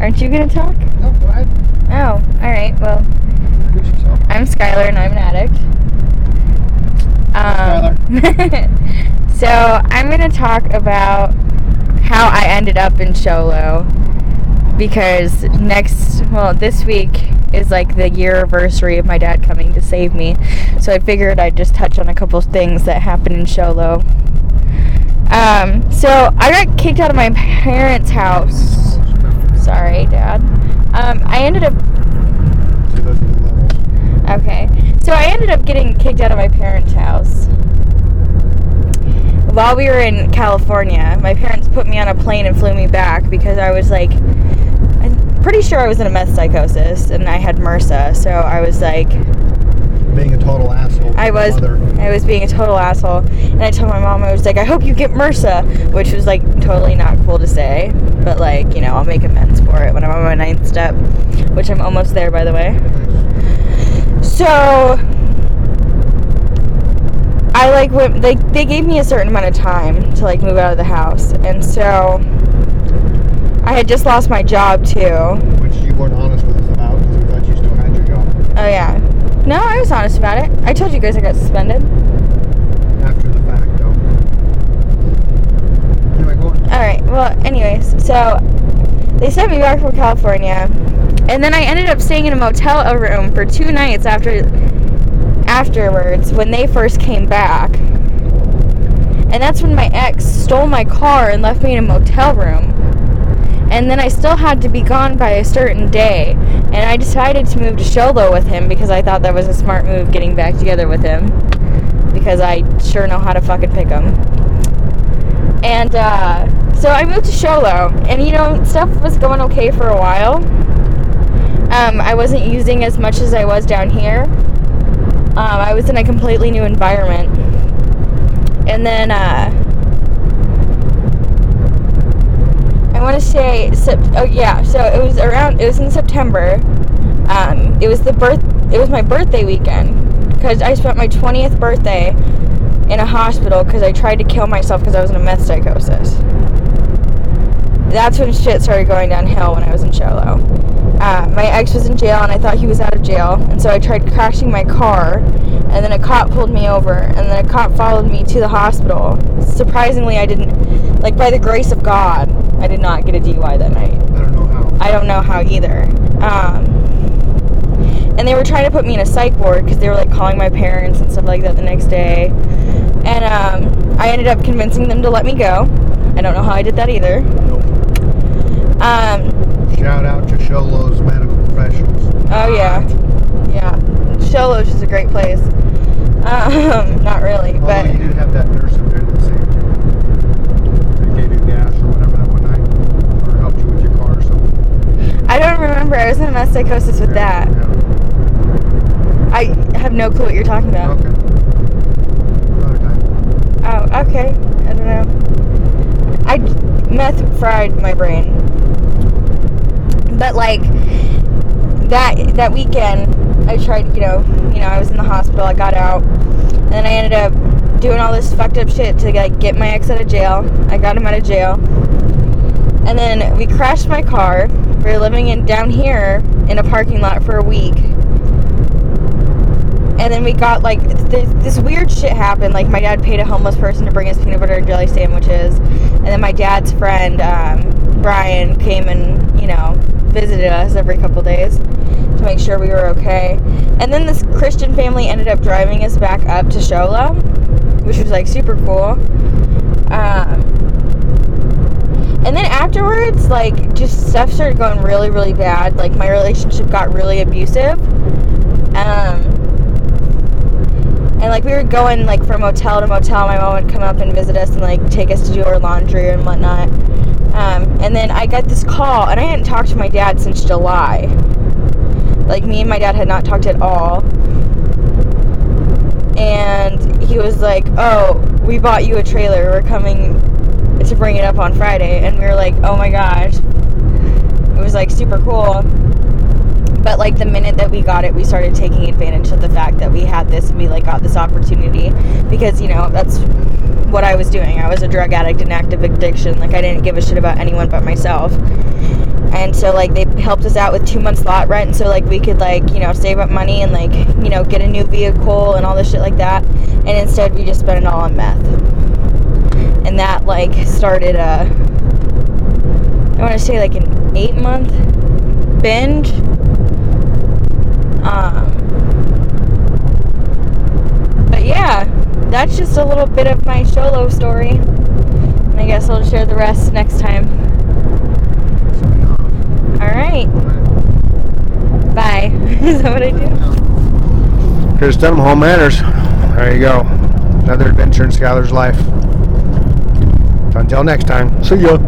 Aren't you gonna talk? No, go ahead. Oh, all right. Well, yourself. I'm Skylar and I'm an addict. Um, so I'm gonna talk about how I ended up in Show Low because next, well, this week is like the year anniversary of my dad coming to save me. So I figured I'd just touch on a couple things that happened in Show Low. Um, so I got kicked out of my parents' house. Sorry, Dad. Um, I ended up So those are the levels. Okay. So I ended up getting kicked out of my parents' house. While we were in California, my parents put me on a plane and flew me back because I was like, I'm pretty sure I was in a meth psychosis and I had MRSA. So I was like, Being a total asshole. I was, Mother. I was being a total asshole. And I told my mom, I was like, I hope you get MRSA, which was like totally not cool to say. But like, you know, I'll make amends for it when I'm on my ninth step, which I'm almost there, by the way. So I like went they they gave me a certain amount of time to like move out of the house. And so I had just lost my job too. Which you weren't honest with us about because we thought you still had your job Oh yeah. No, I was honest about it. I told you guys I got suspended. after the fact, though. Anyway, go on. All right. Well, anyways, so they sent me back from California, and then I ended up staying in a motel room for two nights after afterwards when they first came back. And that's when my ex stole my car and left me in a motel room. And then I still had to be gone by a certain day. And I decided to move to Show Low with him because I thought that was a smart move getting back together with him. Because I sure know how to fucking pick him. And uh, so I moved to Show Low, and you know, stuff was going okay for a while. Um, I wasn't using as much as I was down here. Um, I was in a completely new environment. And then, uh, I want to say, oh yeah, so it was around, it was in September. Um, it was the birth, it was my birthday weekend. Because I spent my 20th birthday in a hospital because I tried to kill myself because I was in a meth psychosis. That's when shit started going downhill when I was in Show Low. Uh, my ex was in jail and I thought he was out of jail, and so I tried crashing my car, and then a cop pulled me over, and then a cop followed me to the hospital. Surprisingly, I didn't, like by the grace of God, I did not get a DUI that night. I don't know how. I don't know how either. Um, and they were trying to put me in a psych ward because they were like calling my parents and stuff like that the next day. And um, I ended up convincing them to let me go. I don't know how I did that either. Nope. Um, Shout out to Show Low's medical professionals. oh yeah, yeah. Show Low's is a great place. Um, not really, Although but you did have that nurse up there that saved you. That gave you gas or whatever that one night. Or helped you with your car or something. I don't remember. I was in a meth psychosis with that. Yeah. I have no clue what you're talking about. Okay. Oh, okay. I don't know. I meth fried my brain. But like that that weekend, I tried. You know, you know, I was in the hospital. I got out, and then I ended up doing all this fucked up shit to like get my ex out of jail. I got him out of jail, and then we crashed my car. We were living in down here in a parking lot for a week and then we got like this, this weird shit happened. Like my dad paid a homeless person to bring us peanut butter and jelly sandwiches, and then my dad's friend um, Brian came and you know visited us every couple days to make sure we were okay. And then this Christian family ended up driving us back up to Show Low, which was like super cool. Um, and then afterwards, like just stuff started going really, really bad. Like my relationship got really abusive. Um, and like we were going like from motel to motel. My mom would come up and visit us and like take us to do our laundry and whatnot. Um, and then I got this call, and I hadn't talked to my dad since July. Like me and my dad had not talked at all. And he was like, "Oh, we bought you a trailer. We're coming to bring it up on Friday." And we were like, "Oh my gosh!" It was like super cool. But like the minute that we got it, we started taking advantage of the fact that we had this and we like got this opportunity because you know that's what I was doing. I was a drug addict in active addiction. Like I didn't give a shit about anyone but myself. and so like they helped us out with two months lot rent so like we could like you know save up money and like you know get a new vehicle and all this shit like that and instead we just spent it all on meth and that like started a i want to say like an eight month binge um but yeah that's just a little bit of my solo story and i guess i'll share the rest next time all right Bye. Is that what I do? Here's Denham Home Manners. There you go. Another adventure in Skylar's life. Until next time. See ya.